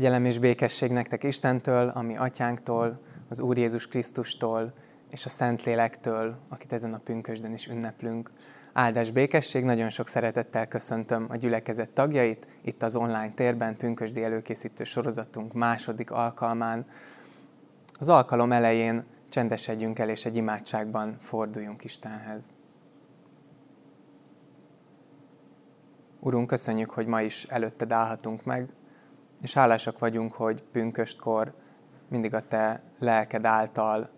Kegyelem és békesség nektek Istentől, ami atyánktól, az Úr Jézus Krisztustól és a Szentlélektől, akit ezen a pünkösdön is ünneplünk. Áldás békesség, nagyon sok szeretettel köszöntöm a gyülekezet tagjait, itt az online térben, pünkösdi előkészítő sorozatunk második alkalmán. Az alkalom elején csendesedjünk el, és egy imádságban forduljunk Istenhez. Urunk, köszönjük, hogy ma is előtted állhatunk meg, és hálásak vagyunk, hogy pünköstkor mindig a te lelked által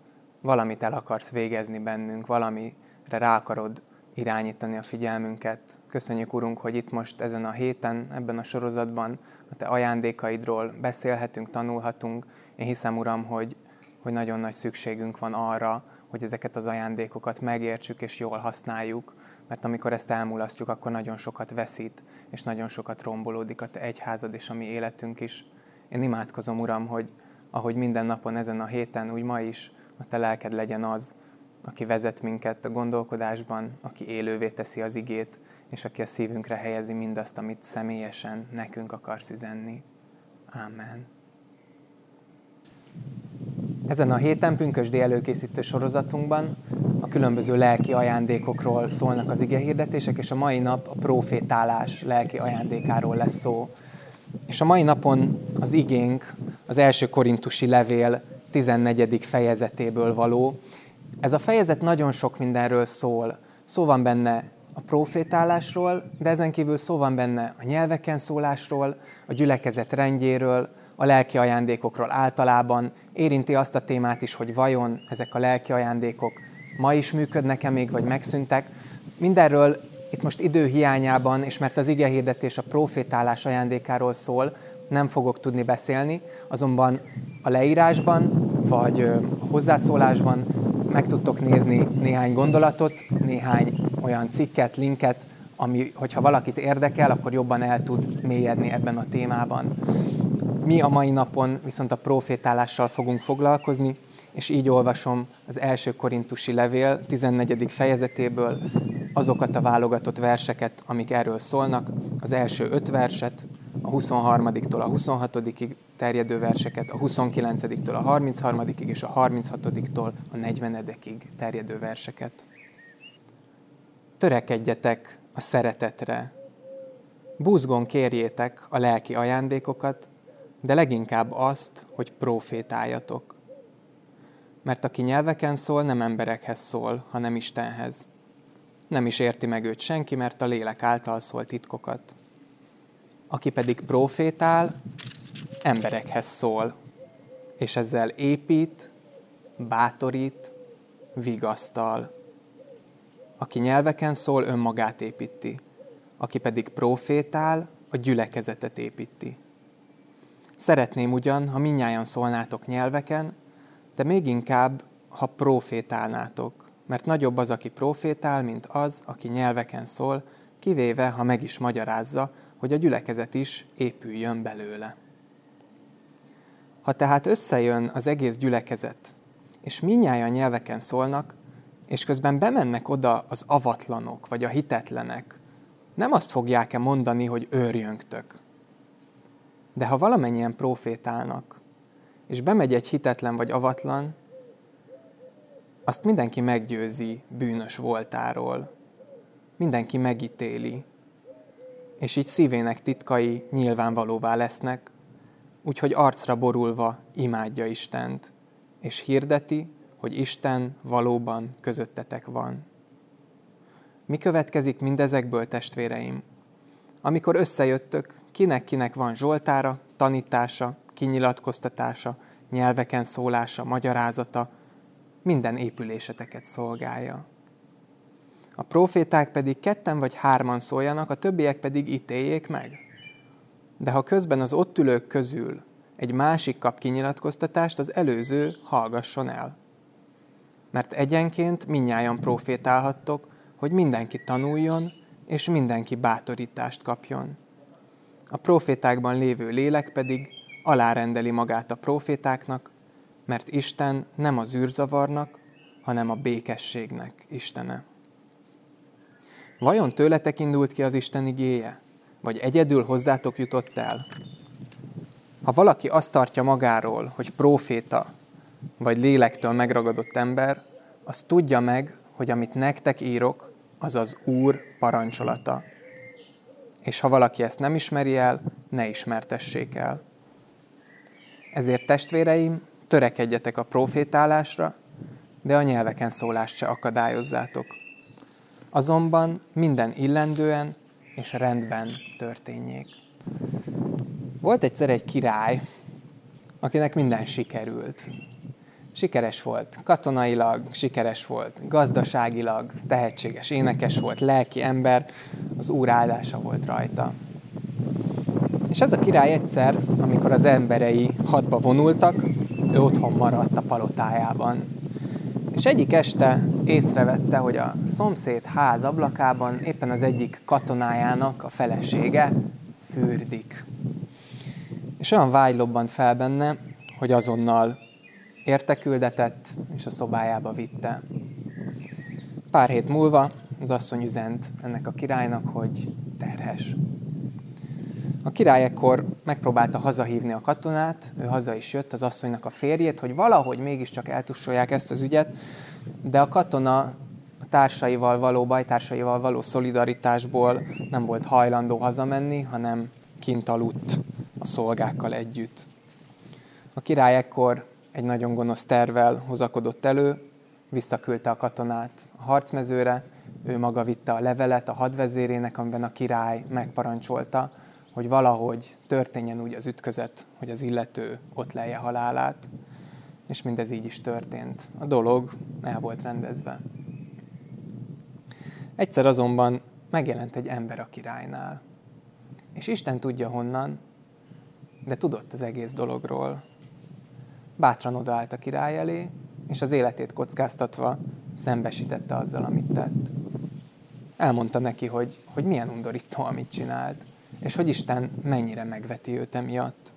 valamit el akarsz végezni bennünk, valamire rá akarod irányítani a figyelmünket. Köszönjük, Urunk, hogy itt most ezen a héten, ebben a sorozatban a Te ajándékaidról beszélhetünk, tanulhatunk. Én hiszem, Uram, hogy, hogy nagyon nagy szükségünk van arra, hogy ezeket az ajándékokat megértsük és jól használjuk, mert amikor ezt elmulasztjuk, akkor nagyon sokat veszít, és nagyon sokat rombolódik a te egyházad és a mi életünk is. Én imádkozom, Uram, hogy ahogy minden napon ezen a héten, úgy ma is a te lelked legyen az, aki vezet minket a gondolkodásban, aki élővé teszi az igét, és aki a szívünkre helyezi mindazt, amit személyesen nekünk akarsz üzenni. Amen. Ezen a héten pünkösdi előkészítő sorozatunkban a különböző lelki ajándékokról szólnak az ige hirdetések, és a mai nap a profétálás lelki ajándékáról lesz szó. És a mai napon az igénk az első korintusi levél 14. fejezetéből való. Ez a fejezet nagyon sok mindenről szól. Szó van benne a profétálásról, de ezen kívül szó van benne a nyelveken szólásról, a gyülekezet rendjéről, a lelki ajándékokról általában, érinti azt a témát is, hogy vajon ezek a lelki ajándékok ma is működnek-e még, vagy megszűntek. Mindenről itt most idő hiányában, és mert az ige hirdetés a profétálás ajándékáról szól, nem fogok tudni beszélni, azonban a leírásban, vagy a hozzászólásban meg tudtok nézni néhány gondolatot, néhány olyan cikket, linket, ami, hogyha valakit érdekel, akkor jobban el tud mélyedni ebben a témában. Mi a mai napon viszont a profétálással fogunk foglalkozni, és így olvasom az első korintusi levél 14. fejezetéből azokat a válogatott verseket, amik erről szólnak, az első öt verset, a 23-tól a 26-ig terjedő verseket, a 29-től a 33-ig és a 36-tól a 40-ig terjedő verseket. Törekedjetek a szeretetre. Búzgon kérjétek a lelki ajándékokat, de leginkább azt, hogy profétáljatok. Mert aki nyelveken szól, nem emberekhez szól, hanem Istenhez. Nem is érti meg őt senki, mert a lélek által szól titkokat. Aki pedig profétál, emberekhez szól, és ezzel épít, bátorít, vigasztal. Aki nyelveken szól, önmagát építi. Aki pedig profétál, a gyülekezetet építi. Szeretném ugyan, ha minnyáján szólnátok nyelveken, de még inkább, ha profétálnátok, mert nagyobb az, aki profétál, mint az, aki nyelveken szól, kivéve, ha meg is magyarázza, hogy a gyülekezet is épüljön belőle. Ha tehát összejön az egész gyülekezet, és minnyáján nyelveken szólnak, és közben bemennek oda az avatlanok, vagy a hitetlenek, nem azt fogják-e mondani, hogy őrjöngtök. De ha valamennyien profétálnak, és bemegy egy hitetlen vagy avatlan, azt mindenki meggyőzi bűnös voltáról. Mindenki megítéli. És így szívének titkai nyilvánvalóvá lesznek, úgyhogy arcra borulva imádja Istent, és hirdeti, hogy Isten valóban közöttetek van. Mi következik mindezekből, testvéreim? Amikor összejöttök, kinek-kinek van zsoltára, tanítása, kinyilatkoztatása, nyelveken szólása, magyarázata, minden épüléseteket szolgálja. A proféták pedig ketten vagy hárman szóljanak, a többiek pedig ítéljék meg. De ha közben az ott ülők közül egy másik kap kinyilatkoztatást, az előző hallgasson el. Mert egyenként minnyáján profétálhattok, hogy mindenki tanuljon, és mindenki bátorítást kapjon. A profétákban lévő lélek pedig alárendeli magát a profétáknak, mert Isten nem az űrzavarnak, hanem a békességnek Istene. Vajon tőletek indult ki az Isten igéje? Vagy egyedül hozzátok jutott el? Ha valaki azt tartja magáról, hogy proféta, vagy lélektől megragadott ember, az tudja meg, hogy amit nektek írok, az az Úr parancsolata. És ha valaki ezt nem ismeri el, ne ismertessék el. Ezért testvéreim, törekedjetek a profétálásra, de a nyelveken szólást se akadályozzátok. Azonban minden illendően és rendben történjék. Volt egyszer egy király, akinek minden sikerült. Sikeres volt katonailag, sikeres volt gazdaságilag, tehetséges énekes volt, lelki ember, az úr áldása volt rajta. És ez a király egyszer, amikor az emberei hadba vonultak, ő otthon maradt a palotájában. És egyik este észrevette, hogy a szomszéd ház ablakában éppen az egyik katonájának a felesége fürdik. És olyan vágy lobbant fel benne, hogy azonnal érteküldetett, és a szobájába vitte. Pár hét múlva az asszony üzent ennek a királynak, hogy terhes. A király ekkor megpróbálta hazahívni a katonát, ő haza is jött, az asszonynak a férjét, hogy valahogy mégiscsak eltussolják ezt az ügyet, de a katona a társaival való, bajtársaival való szolidaritásból nem volt hajlandó hazamenni, hanem kint aludt a szolgákkal együtt. A király ekkor egy nagyon gonosz tervel hozakodott elő, visszaküldte a katonát a harcmezőre, ő maga vitte a levelet a hadvezérének, amiben a király megparancsolta, hogy valahogy történjen úgy az ütközet, hogy az illető ott lejje halálát, és mindez így is történt. A dolog el volt rendezve. Egyszer azonban megjelent egy ember a királynál, és Isten tudja honnan, de tudott az egész dologról. Bátran odaállt a király elé, és az életét kockáztatva szembesítette azzal, amit tett. Elmondta neki, hogy, hogy milyen undorító, amit csinált, és hogy Isten mennyire megveti őt emiatt.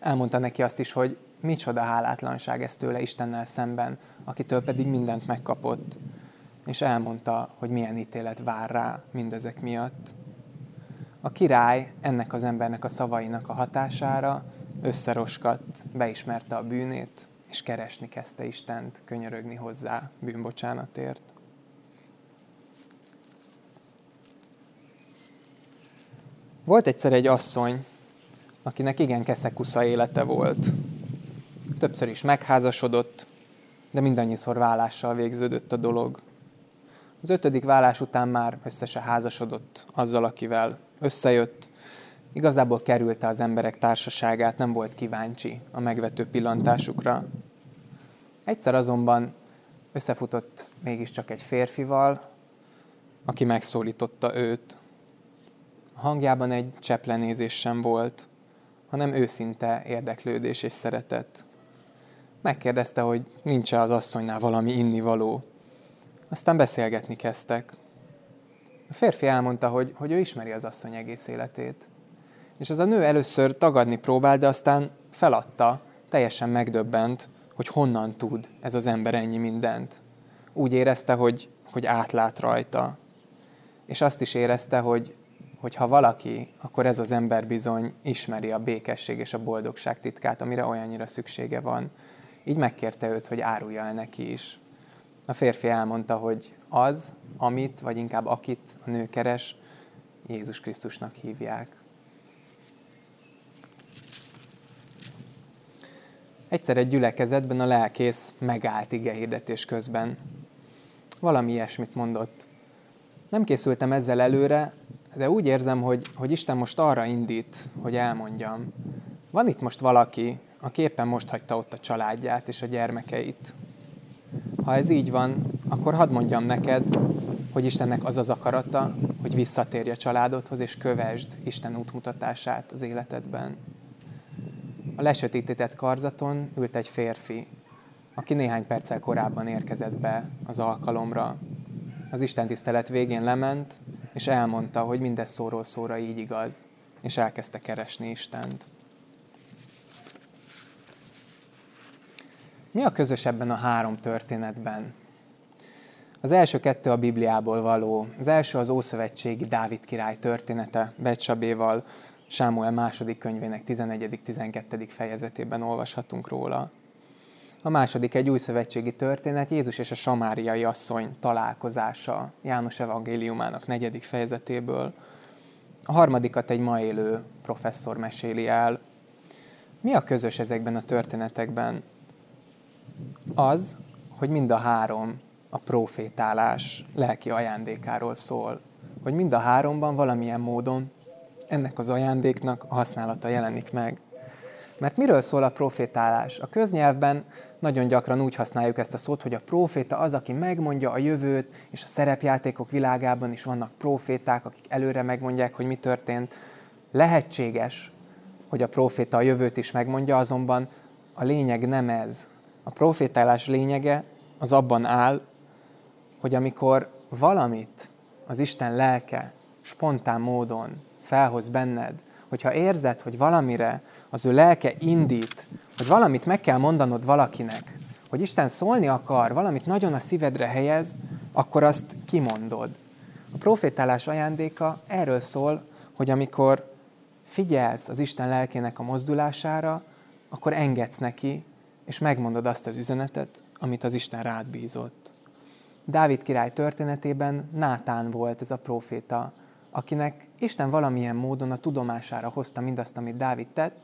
Elmondta neki azt is, hogy micsoda hálátlanság ez tőle Istennel szemben, akitől pedig mindent megkapott, és elmondta, hogy milyen ítélet vár rá mindezek miatt. A király ennek az embernek a szavainak a hatására összeroskadt, beismerte a bűnét, és keresni kezdte Istent, könyörögni hozzá bűnbocsánatért. Volt egyszer egy asszony, akinek igen keszekusza élete volt. Többször is megházasodott, de mindannyiszor vállással végződött a dolog. Az ötödik vállás után már összesen házasodott azzal, akivel összejött. Igazából kerülte az emberek társaságát, nem volt kíváncsi a megvető pillantásukra. Egyszer azonban összefutott mégiscsak egy férfival, aki megszólította őt. Hangjában egy cseplenézés sem volt, hanem őszinte érdeklődés és szeretet. Megkérdezte, hogy nincs-e az asszonynál valami innivaló. Aztán beszélgetni kezdtek. A férfi elmondta, hogy, hogy ő ismeri az asszony egész életét. És az a nő először tagadni próbált, de aztán feladta, teljesen megdöbbent, hogy honnan tud ez az ember ennyi mindent. Úgy érezte, hogy, hogy átlát rajta. És azt is érezte, hogy, hogy ha valaki, akkor ez az ember bizony ismeri a békesség és a boldogság titkát, amire olyannyira szüksége van. Így megkérte őt, hogy árulja el neki is. A férfi elmondta, hogy az, amit, vagy inkább akit a nő keres, Jézus Krisztusnak hívják. Egyszer egy gyülekezetben a lelkész megállt ige hirdetés közben. Valami ilyesmit mondott. Nem készültem ezzel előre, de úgy érzem, hogy, hogy Isten most arra indít, hogy elmondjam. Van itt most valaki, aki éppen most hagyta ott a családját és a gyermekeit. Ha ez így van, akkor hadd mondjam neked, hogy Istennek az az akarata, hogy visszatérj a családodhoz, és kövesd Isten útmutatását az életedben. A lesötétített karzaton ült egy férfi, aki néhány perccel korábban érkezett be az alkalomra. Az Isten tisztelet végén lement, és elmondta, hogy mindez szóról szóra így igaz, és elkezdte keresni Istent. Mi a közös ebben a három történetben? Az első kettő a Bibliából való. Az első az Ószövetségi Dávid király története Becsabéval, Sámuel második könyvének 11.-12. fejezetében olvashatunk róla. A második egy új szövetségi történet, Jézus és a samáriai asszony találkozása János evangéliumának negyedik fejezetéből. A harmadikat egy ma élő professzor meséli el. Mi a közös ezekben a történetekben? Az, hogy mind a három a profétálás lelki ajándékáról szól. Hogy mind a háromban valamilyen módon ennek az ajándéknak a használata jelenik meg. Mert miről szól a profétálás? A köznyelvben nagyon gyakran úgy használjuk ezt a szót, hogy a proféta az, aki megmondja a jövőt, és a szerepjátékok világában is vannak proféták, akik előre megmondják, hogy mi történt. Lehetséges, hogy a proféta a jövőt is megmondja, azonban a lényeg nem ez. A profétálás lényege az abban áll, hogy amikor valamit az Isten lelke spontán módon felhoz benned, hogyha érzed, hogy valamire az ő lelke indít, hogy valamit meg kell mondanod valakinek, hogy Isten szólni akar, valamit nagyon a szívedre helyez, akkor azt kimondod. A profétálás ajándéka erről szól, hogy amikor figyelsz az Isten lelkének a mozdulására, akkor engedsz neki, és megmondod azt az üzenetet, amit az Isten rád bízott. Dávid király történetében Nátán volt ez a proféta, akinek Isten valamilyen módon a tudomására hozta mindazt, amit Dávid tett,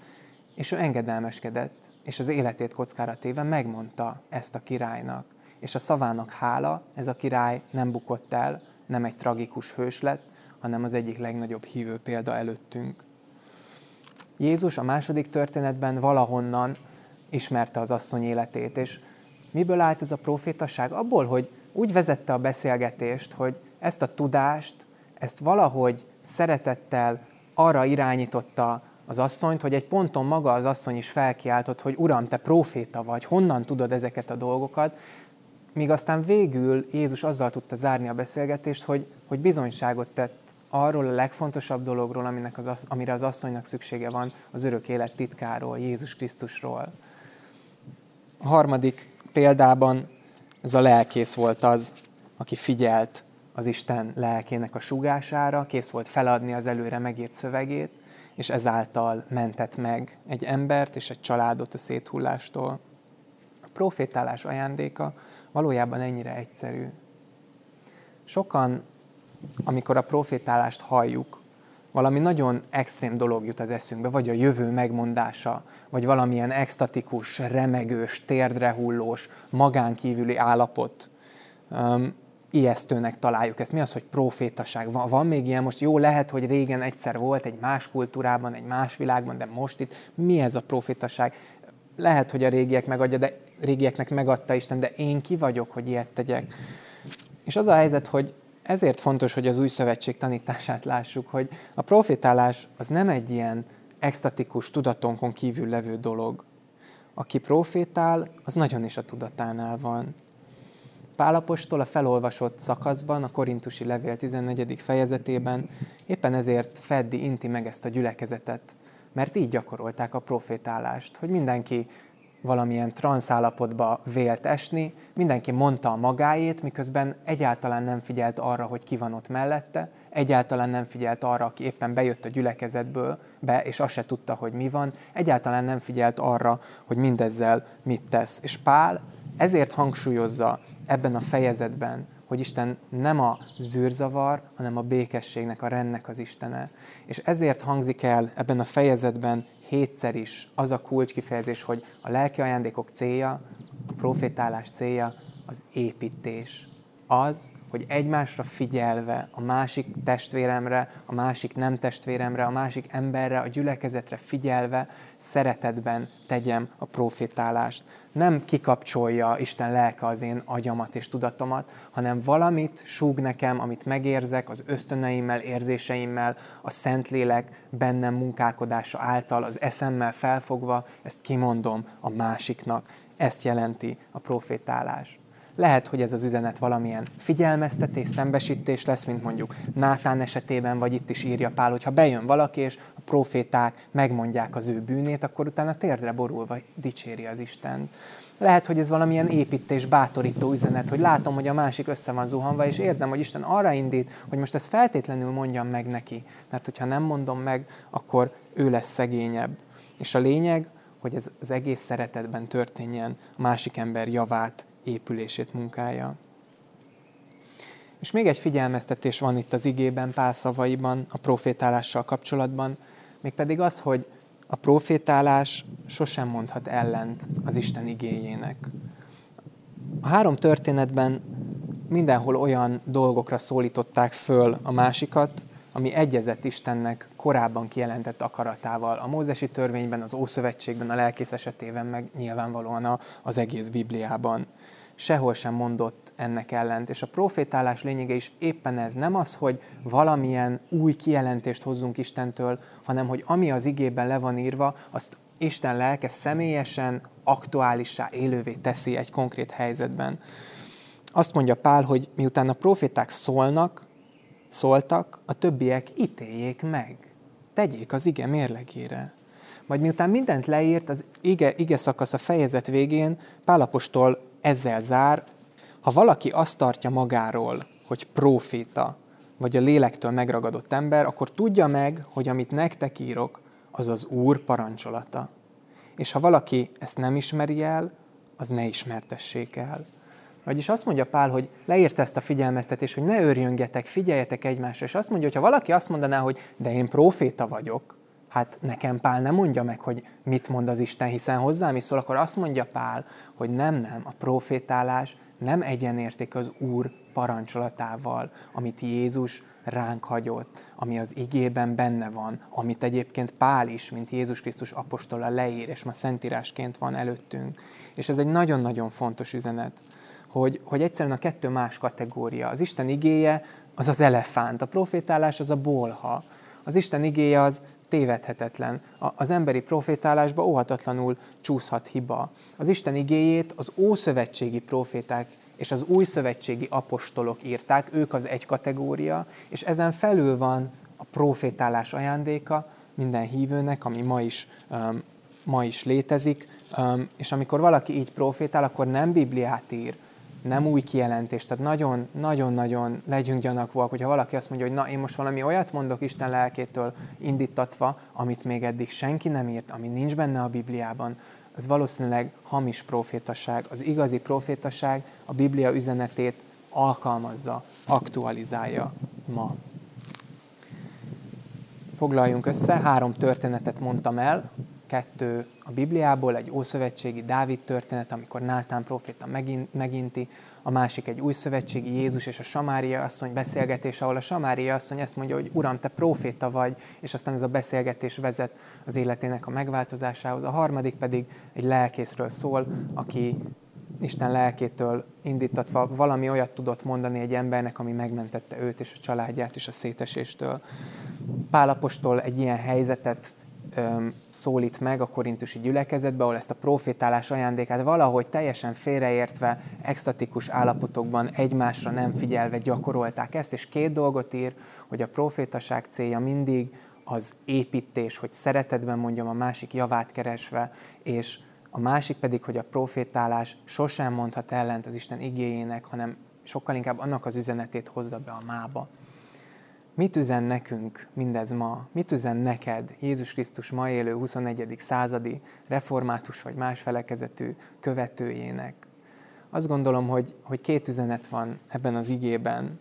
és ő engedelmeskedett, és az életét kockára téve megmondta ezt a királynak. És a szavának hála, ez a király nem bukott el, nem egy tragikus hős lett, hanem az egyik legnagyobb hívő példa előttünk. Jézus a második történetben valahonnan ismerte az asszony életét, és miből állt ez a profétaság? Abból, hogy úgy vezette a beszélgetést, hogy ezt a tudást, ezt valahogy szeretettel arra irányította az asszonyt, hogy egy ponton maga az asszony is felkiáltott, hogy Uram, te proféta vagy, honnan tudod ezeket a dolgokat, míg aztán végül Jézus azzal tudta zárni a beszélgetést, hogy, hogy bizonyságot tett arról a legfontosabb dologról, aminek az, amire az asszonynak szüksége van, az örök élet titkáról, Jézus Krisztusról. A harmadik példában ez a lelkész volt az, aki figyelt az Isten lelkének a sugására, kész volt feladni az előre megírt szövegét, és ezáltal mentett meg egy embert és egy családot a széthullástól. A profétálás ajándéka valójában ennyire egyszerű. Sokan, amikor a profétálást halljuk, valami nagyon extrém dolog jut az eszünkbe, vagy a jövő megmondása, vagy valamilyen extatikus, remegős, térdre hullós, magánkívüli állapot ijesztőnek találjuk ezt. Mi az, hogy profétaság? Van, van még ilyen most? Jó, lehet, hogy régen egyszer volt egy más kultúrában, egy más világban, de most itt mi ez a profétaság? Lehet, hogy a régiek megadja, de régieknek megadta Isten, de én ki vagyok, hogy ilyet tegyek? És az a helyzet, hogy ezért fontos, hogy az új szövetség tanítását lássuk, hogy a profétálás az nem egy ilyen extatikus, tudatonkon kívül levő dolog. Aki profétál, az nagyon is a tudatánál van. Pálapostól a felolvasott szakaszban, a Korintusi Levél 14. fejezetében éppen ezért feddi, inti meg ezt a gyülekezetet, mert így gyakorolták a profétálást, hogy mindenki valamilyen transzállapotba vélt esni, mindenki mondta a magáét, miközben egyáltalán nem figyelt arra, hogy ki van ott mellette, egyáltalán nem figyelt arra, aki éppen bejött a gyülekezetből be, és azt se tudta, hogy mi van, egyáltalán nem figyelt arra, hogy mindezzel mit tesz. És Pál ezért hangsúlyozza ebben a fejezetben, hogy Isten nem a zűrzavar, hanem a békességnek, a rendnek az Istene. És ezért hangzik el ebben a fejezetben hétszer is az a kulcskifejezés, hogy a lelki ajándékok célja, a profétálás célja az építés. Az, hogy egymásra figyelve, a másik testvéremre, a másik nem testvéremre, a másik emberre, a gyülekezetre figyelve, szeretetben tegyem a profétálást. Nem kikapcsolja Isten lelke az én agyamat és tudatomat, hanem valamit súg nekem, amit megérzek az ösztöneimmel, érzéseimmel, a Szentlélek bennem munkálkodása által, az eszemmel felfogva, ezt kimondom a másiknak. Ezt jelenti a profétálás. Lehet, hogy ez az üzenet valamilyen figyelmeztetés, szembesítés lesz, mint mondjuk Nátán esetében, vagy itt is írja Pál, hogy ha bejön valaki, és a proféták megmondják az ő bűnét, akkor utána térdre borulva dicséri az Isten. Lehet, hogy ez valamilyen építés, bátorító üzenet, hogy látom, hogy a másik össze van zuhanva, és érzem, hogy Isten arra indít, hogy most ezt feltétlenül mondjam meg neki. Mert hogyha nem mondom meg, akkor ő lesz szegényebb. És a lényeg, hogy ez az egész szeretetben történjen a másik ember javát épülését munkája. És még egy figyelmeztetés van itt az igében, Pál szavaiban, a profétálással kapcsolatban, mégpedig az, hogy a profétálás sosem mondhat ellent az Isten igéjének. A három történetben mindenhol olyan dolgokra szólították föl a másikat, ami egyezett Istennek korábban kijelentett akaratával. A Mózesi törvényben, az Ószövetségben, a lelkész esetében, meg nyilvánvalóan az egész Bibliában sehol sem mondott ennek ellent. És a profétálás lényege is éppen ez. Nem az, hogy valamilyen új kijelentést hozzunk Istentől, hanem hogy ami az igében le van írva, azt Isten lelke személyesen, aktuálissá, élővé teszi egy konkrét helyzetben. Azt mondja Pál, hogy miután a proféták szólnak, szóltak, a többiek ítéljék meg. Tegyék az ige mérlegére. Majd miután mindent leírt, az ige, ige szakasz a fejezet végén Pálapostól ezzel zár, ha valaki azt tartja magáról, hogy proféta, vagy a lélektől megragadott ember, akkor tudja meg, hogy amit nektek írok, az az Úr parancsolata. És ha valaki ezt nem ismeri el, az ne ismertessék el. Vagyis azt mondja Pál, hogy leírta ezt a figyelmeztetést, hogy ne őrjöngetek, figyeljetek egymásra, és azt mondja, hogy ha valaki azt mondaná, hogy de én proféta vagyok, hát nekem Pál nem mondja meg, hogy mit mond az Isten, hiszen hozzám is szól, akkor azt mondja Pál, hogy nem, nem, a profétálás nem egyenérték az Úr parancsolatával, amit Jézus ránk hagyott, ami az igében benne van, amit egyébként Pál is, mint Jézus Krisztus apostola leír, és ma szentírásként van előttünk. És ez egy nagyon-nagyon fontos üzenet, hogy, hogy egyszerűen a kettő más kategória. Az Isten igéje az az elefánt, a profétálás az a bolha. Az Isten igéje az tévedhetetlen. Az emberi profétálásba óhatatlanul csúszhat hiba. Az Isten igéjét az ószövetségi proféták és az új szövetségi apostolok írták, ők az egy kategória, és ezen felül van a profétálás ajándéka minden hívőnek, ami ma is, um, ma is létezik, um, és amikor valaki így profétál, akkor nem Bibliát ír, nem új kijelentés. Tehát nagyon-nagyon-nagyon legyünk gyanakvóak, hogyha valaki azt mondja, hogy na, én most valami olyat mondok Isten lelkétől indítatva, amit még eddig senki nem írt, ami nincs benne a Bibliában, az valószínűleg hamis profétaság. Az igazi profétaság a Biblia üzenetét alkalmazza, aktualizálja ma. Foglaljunk össze, három történetet mondtam el, kettő a Bibliából, egy ószövetségi Dávid történet, amikor Nátán proféta meginti, a másik egy új szövetségi Jézus és a Samária asszony beszélgetés, ahol a Samária asszony ezt mondja, hogy Uram, te proféta vagy, és aztán ez a beszélgetés vezet az életének a megváltozásához. A harmadik pedig egy lelkészről szól, aki Isten lelkétől indítatva valami olyat tudott mondani egy embernek, ami megmentette őt és a családját is a széteséstől. Pálapostól egy ilyen helyzetet szólít meg a korintusi gyülekezetbe, ahol ezt a profétálás ajándékát valahogy teljesen félreértve, extatikus állapotokban egymásra nem figyelve gyakorolták ezt, és két dolgot ír, hogy a profétaság célja mindig az építés, hogy szeretetben mondjam a másik javát keresve, és a másik pedig, hogy a profétálás sosem mondhat ellent az Isten igényének, hanem sokkal inkább annak az üzenetét hozza be a mába. Mit üzen nekünk mindez ma? Mit üzen neked, Jézus Krisztus ma élő 21. századi református vagy más felekezetű követőjének? Azt gondolom, hogy, hogy két üzenet van ebben az igében.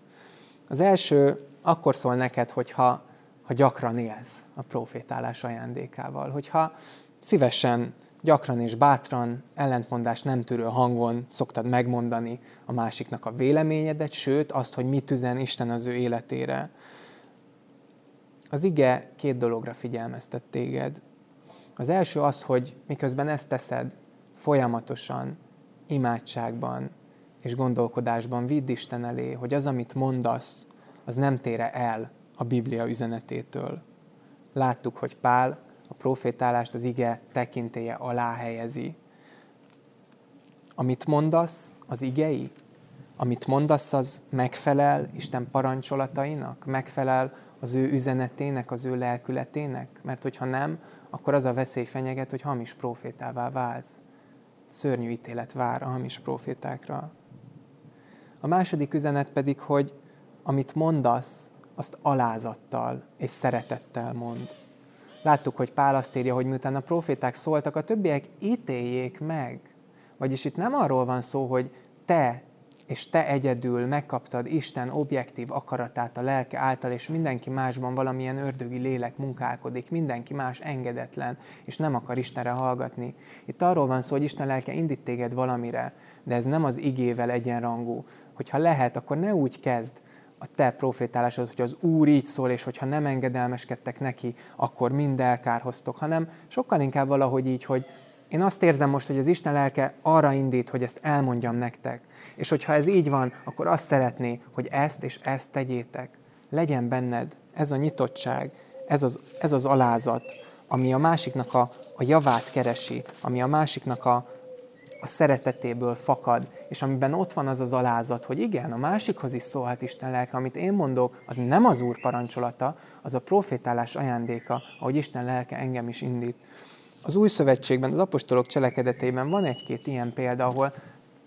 Az első akkor szól neked, hogyha ha gyakran élsz a profétálás ajándékával, hogyha szívesen gyakran és bátran, ellentmondás nem törő hangon szoktad megmondani a másiknak a véleményedet, sőt azt, hogy mit üzen Isten az ő életére. Az ige két dologra figyelmeztet téged. Az első az, hogy miközben ezt teszed, folyamatosan, imádságban és gondolkodásban vidd Isten elé, hogy az, amit mondasz, az nem tére el a Biblia üzenetétől. Láttuk, hogy Pál a profétálást az ige tekintéje alá helyezi. Amit mondasz, az igei? Amit mondasz, az megfelel Isten parancsolatainak? Megfelel az ő üzenetének, az ő lelkületének? Mert hogyha nem, akkor az a veszély fenyeget, hogy hamis profétává válsz. Szörnyű ítélet vár a hamis profétákra. A második üzenet pedig, hogy amit mondasz, azt alázattal és szeretettel mond. Láttuk, hogy Pál azt írja, hogy miután a proféták szóltak, a többiek ítéljék meg. Vagyis itt nem arról van szó, hogy te és te egyedül megkaptad Isten objektív akaratát a lelke által, és mindenki másban valamilyen ördögi lélek munkálkodik, mindenki más engedetlen, és nem akar Istenre hallgatni. Itt arról van szó, hogy Isten lelke indít téged valamire, de ez nem az igével egyenrangú. Hogyha lehet, akkor ne úgy kezd, a te profétálásod, hogy az Úr így szól, és hogyha nem engedelmeskedtek neki, akkor mind elkárhoztok, hanem sokkal inkább valahogy így, hogy én azt érzem most, hogy az Isten lelke arra indít, hogy ezt elmondjam nektek. És hogyha ez így van, akkor azt szeretné, hogy ezt és ezt tegyétek. Legyen benned ez a nyitottság, ez az, ez az alázat, ami a másiknak a, a javát keresi, ami a másiknak a, a szeretetéből fakad, és amiben ott van az az alázat, hogy igen, a másikhoz is szólhat Isten lelke, amit én mondok, az nem az Úr parancsolata, az a profétálás ajándéka, ahogy Isten lelke engem is indít. Az új szövetségben, az apostolok cselekedetében van egy-két ilyen példa, ahol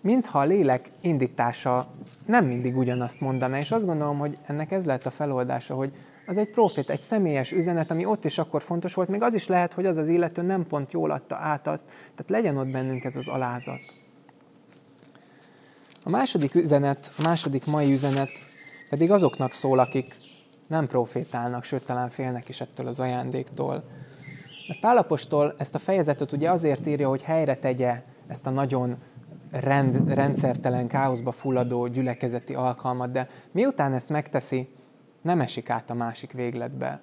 mintha a lélek indítása nem mindig ugyanazt mondaná, és azt gondolom, hogy ennek ez lehet a feloldása, hogy az egy profét, egy személyes üzenet, ami ott is akkor fontos volt, még az is lehet, hogy az az illető nem pont jól adta át azt, tehát legyen ott bennünk ez az alázat. A második üzenet, a második mai üzenet pedig azoknak szól, akik nem profétálnak, sőt talán félnek is ettől az ajándéktól. De Pálapostól ezt a fejezetet ugye azért írja, hogy helyre tegye ezt a nagyon rend, rendszertelen, káoszba fulladó gyülekezeti alkalmat, de miután ezt megteszi, nem esik át a másik végletbe.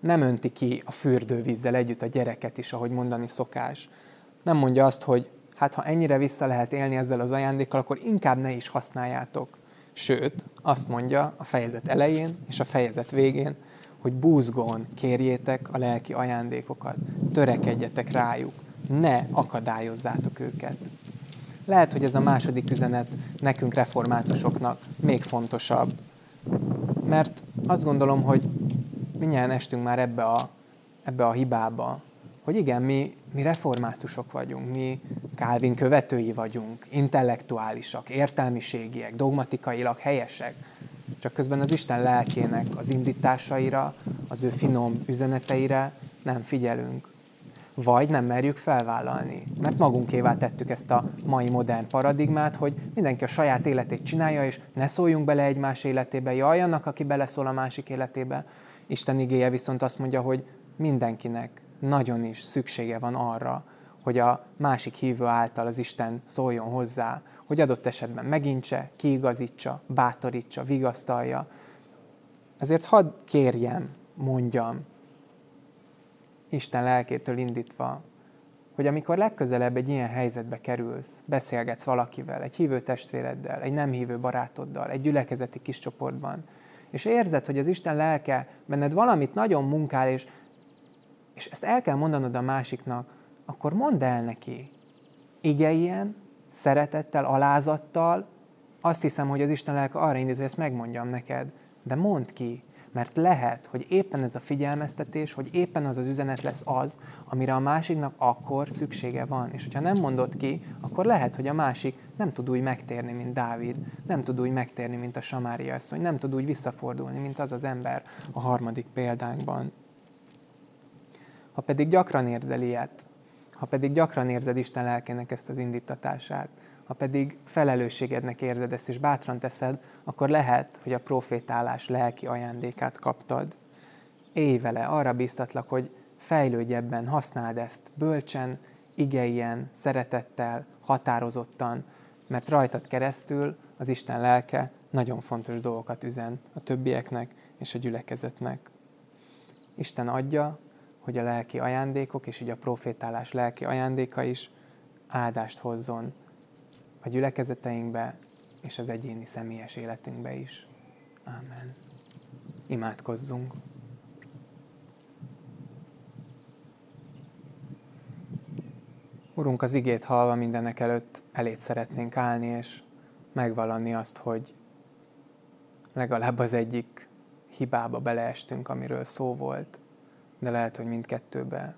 Nem önti ki a fürdővízzel együtt a gyereket is, ahogy mondani szokás. Nem mondja azt, hogy hát ha ennyire vissza lehet élni ezzel az ajándékkal, akkor inkább ne is használjátok. Sőt, azt mondja a fejezet elején és a fejezet végén, hogy búzgón kérjétek a lelki ajándékokat, törekedjetek rájuk, ne akadályozzátok őket. Lehet, hogy ez a második üzenet nekünk reformátusoknak még fontosabb, mert azt gondolom, hogy minnyáján estünk már ebbe a, ebbe a hibába, hogy igen, mi, mi reformátusok vagyunk, mi Calvin követői vagyunk, intellektuálisak, értelmiségiek, dogmatikailag helyesek, csak közben az Isten lelkének az indításaira, az ő finom üzeneteire nem figyelünk. Vagy nem merjük felvállalni, mert magunkévá tettük ezt a mai modern paradigmát, hogy mindenki a saját életét csinálja, és ne szóljunk bele egymás életébe, jaj annak, aki beleszól a másik életébe. Isten igéje viszont azt mondja, hogy mindenkinek nagyon is szüksége van arra, hogy a másik hívő által az Isten szóljon hozzá, hogy adott esetben megintse, kiigazítsa, bátorítsa, vigasztalja. Ezért hadd kérjem, mondjam, Isten lelkétől indítva, hogy amikor legközelebb egy ilyen helyzetbe kerülsz, beszélgetsz valakivel, egy hívő testvéreddel, egy nem hívő barátoddal, egy gyülekezeti kis csoportban, és érzed, hogy az Isten lelke benned valamit nagyon munkál, és, és ezt el kell mondanod a másiknak, akkor mondd el neki. ilyen, szeretettel, alázattal, azt hiszem, hogy az Isten lelke arra indít, hogy ezt megmondjam neked, de mondd ki, mert lehet, hogy éppen ez a figyelmeztetés, hogy éppen az az üzenet lesz az, amire a másiknak akkor szüksége van. És hogyha nem mondod ki, akkor lehet, hogy a másik nem tud úgy megtérni, mint Dávid, nem tud úgy megtérni, mint a Samária asszony, nem tud úgy visszafordulni, mint az az ember a harmadik példánkban. Ha pedig gyakran érzel ilyet, ha pedig gyakran érzed Isten lelkének ezt az indítatását, ha pedig felelősségednek érzed ezt, és bátran teszed, akkor lehet, hogy a profétálás lelki ajándékát kaptad. Élj vele, arra biztatlak, hogy fejlődj ebben, használd ezt bölcsen, igeien, szeretettel, határozottan, mert rajtad keresztül az Isten lelke nagyon fontos dolgokat üzen a többieknek és a gyülekezetnek. Isten adja, hogy a lelki ajándékok és így a profétálás lelki ajándéka is áldást hozzon a gyülekezeteinkbe és az egyéni személyes életünkbe is. Amen. Imádkozzunk. Urunk, az igét hallva mindenek előtt elét szeretnénk állni, és megvalani azt, hogy legalább az egyik hibába beleestünk, amiről szó volt, de lehet, hogy mindkettőbe.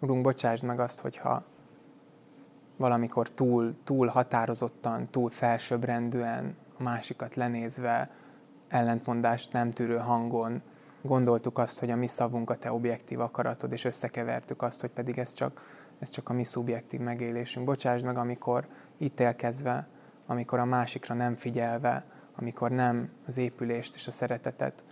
Urunk, bocsásd meg azt, hogyha valamikor túl, túl határozottan, túl felsőbbrendűen, a másikat lenézve, ellentmondást nem tűrő hangon gondoltuk azt, hogy a mi szavunk a te objektív akaratod, és összekevertük azt, hogy pedig ez csak, ez csak a mi szubjektív megélésünk. Bocsásd meg, amikor ítélkezve, amikor a másikra nem figyelve, amikor nem az épülést és a szeretetet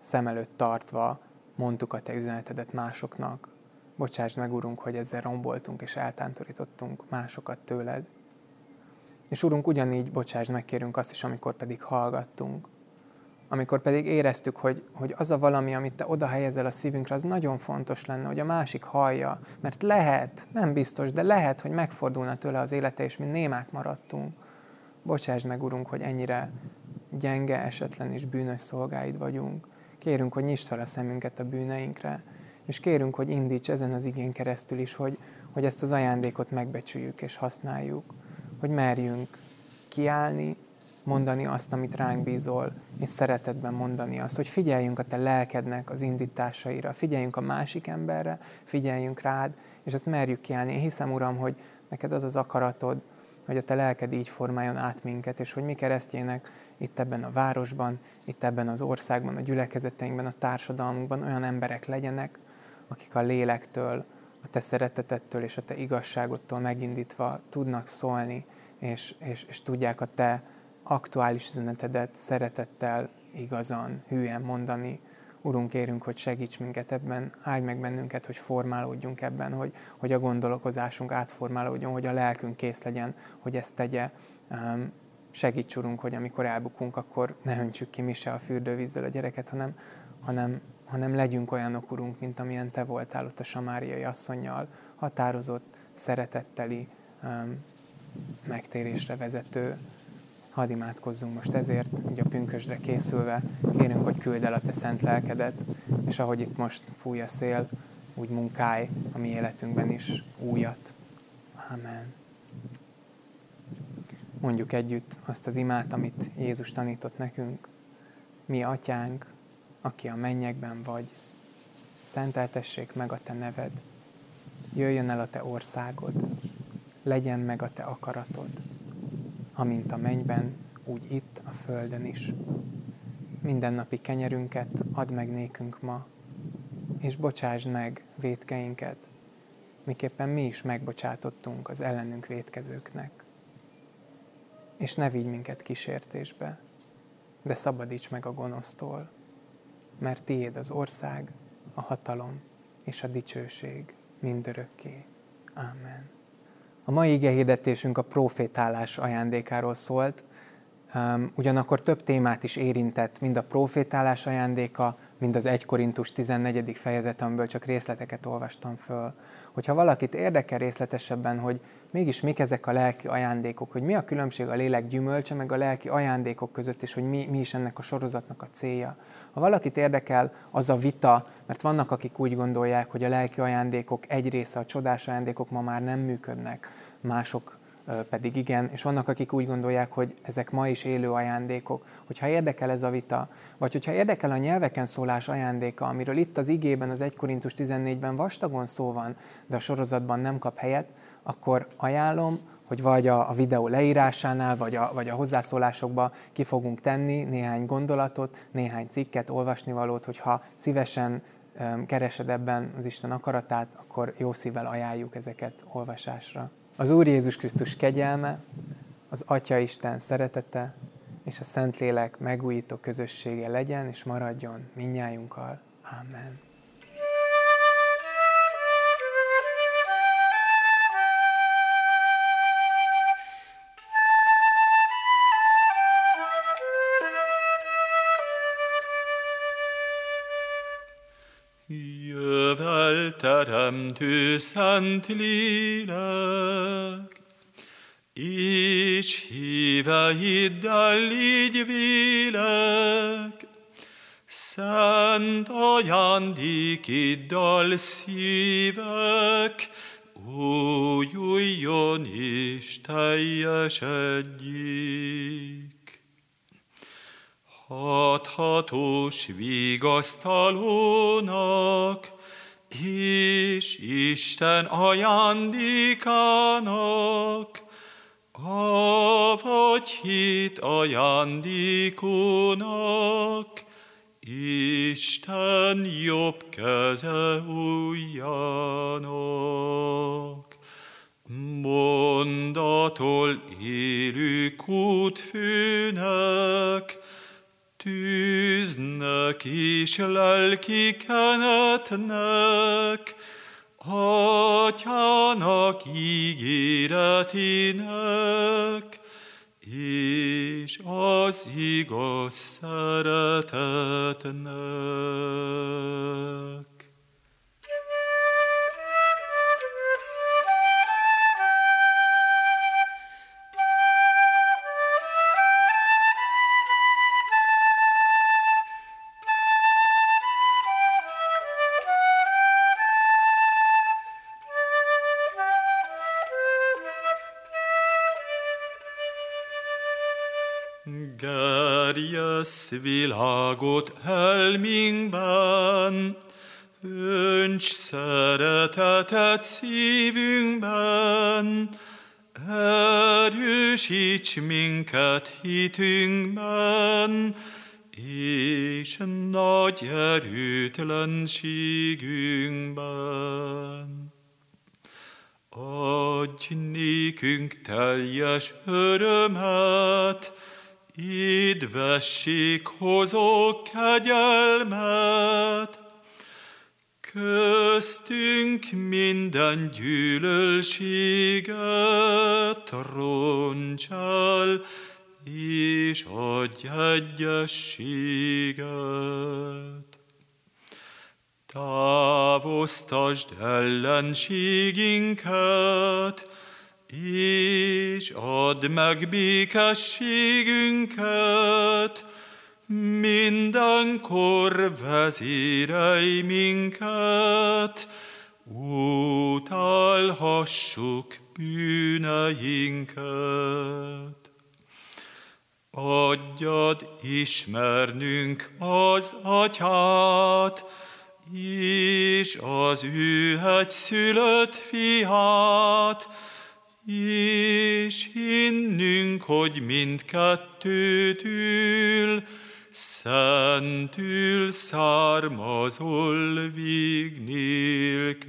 szem előtt tartva mondtuk a te üzenetedet másoknak, Bocsásd meg, Urunk, hogy ezzel romboltunk és eltántorítottunk másokat tőled. És Urunk, ugyanígy bocsásd meg, kérünk azt is, amikor pedig hallgattunk. Amikor pedig éreztük, hogy, hogy az a valami, amit Te oda helyezel a szívünkre, az nagyon fontos lenne, hogy a másik hallja. Mert lehet, nem biztos, de lehet, hogy megfordulna tőle az élete, és mi némák maradtunk. Bocsásd meg, Urunk, hogy ennyire gyenge, esetlen és bűnös szolgáid vagyunk. Kérünk, hogy nyisd fel a szemünket a bűneinkre, és kérünk, hogy indíts ezen az igén keresztül is, hogy, hogy ezt az ajándékot megbecsüljük és használjuk, hogy merjünk kiállni, mondani azt, amit ránk bízol, és szeretetben mondani azt, hogy figyeljünk a te lelkednek az indításaira, figyeljünk a másik emberre, figyeljünk rád, és ezt merjük kiállni. Én hiszem, Uram, hogy neked az az akaratod, hogy a te lelked így formáljon át minket, és hogy mi keresztjének itt ebben a városban, itt ebben az országban, a gyülekezeteinkben, a társadalmunkban olyan emberek legyenek, akik a lélektől, a te szeretetettől és a te igazságodtól megindítva tudnak szólni, és, és, és tudják a te aktuális üzenetedet szeretettel, igazan, hűen mondani. Urunk, kérünk, hogy segíts minket ebben, állj meg bennünket, hogy formálódjunk ebben, hogy, hogy a gondolkozásunk átformálódjon, hogy a lelkünk kész legyen, hogy ezt tegye. Segíts, Urunk, hogy amikor elbukunk, akkor ne öntsük ki mi se a fürdővízzel a gyereket, hanem, hanem hanem legyünk olyanok, Urunk, mint amilyen Te voltál ott a samáriai asszonynal, határozott, szeretetteli, megtérésre vezető. Hadd imádkozzunk most ezért, hogy a pünkösdre készülve kérünk, hogy küld el a Te szent lelkedet, és ahogy itt most fúj a szél, úgy munkálj a mi életünkben is újat. Amen. Mondjuk együtt azt az imát, amit Jézus tanított nekünk. Mi, Atyánk, aki a mennyekben vagy, szenteltessék meg a te neved, jöjjön el a te országod, legyen meg a te akaratod, amint a mennyben, úgy itt a földön is. Mindennapi kenyerünket add meg nékünk ma, és bocsásd meg vétkeinket, miképpen mi is megbocsátottunk az ellenünk vétkezőknek. És ne vigy minket kísértésbe, de szabadíts meg a gonosztól, mert tiéd az ország, a hatalom és a dicsőség mindörökké. Amen. A mai ige hirdetésünk a profétálás ajándékáról szólt, ugyanakkor több témát is érintett, mind a profétálás ajándéka, mind az 1 Korintus 14. fejezet, csak részleteket olvastam föl. Hogyha valakit érdekel részletesebben, hogy mégis mik ezek a lelki ajándékok, hogy mi a különbség a lélek gyümölcse, meg a lelki ajándékok között, és hogy mi, mi is ennek a sorozatnak a célja. Ha valakit érdekel az a vita, mert vannak, akik úgy gondolják, hogy a lelki ajándékok egy része, a csodás ajándékok ma már nem működnek, mások pedig igen, és vannak, akik úgy gondolják, hogy ezek ma is élő ajándékok. Hogyha érdekel ez a vita, vagy hogyha érdekel a nyelveken szólás ajándéka, amiről itt az igében, az 1 Korintus 14-ben vastagon szó van, de a sorozatban nem kap helyet, akkor ajánlom, hogy vagy a, a videó leírásánál, vagy a, vagy a hozzászólásokba ki fogunk tenni néhány gondolatot, néhány cikket, olvasnivalót, hogyha szívesen keresed ebben az Isten akaratát, akkor jó szívvel ajánljuk ezeket olvasásra. Az Úr Jézus Krisztus kegyelme, az Atya Isten szeretete és a Szentlélek megújító közössége legyen és maradjon minnyájunkkal. Amen. Teremtő szent lélek, és híveiddel légy vélek, szent ajándékiddal szívek, újuljon és teljesedjék. Hathatós vigasztalónak, és Isten ajándékának, avagy hit ajándékónak, Isten jobb keze ujjának. Mondatól élő kútfőnek, tűznek és lelki kenetnek, Atyának ígéretének, és az igaz szeretetnek. Gerjesz világot helmünkben, Önts szeretetet szívünkben, Erősíts minket hitünkben, és nagy erőtlenségünkben. Adj nékünk teljes örömet, Édvesség hozó kegyelmet, köztünk minden gyűlölséget roncs és adj egyességet. Távoztasd ellenségünket, és add meg békességünket, mindenkor vezérelj minket, utálhassuk bűneinket. Adjad ismernünk az atyát, és az ő szülött fiát, és hinnünk, hogy mindkettőtől szentül származol vég nélkül.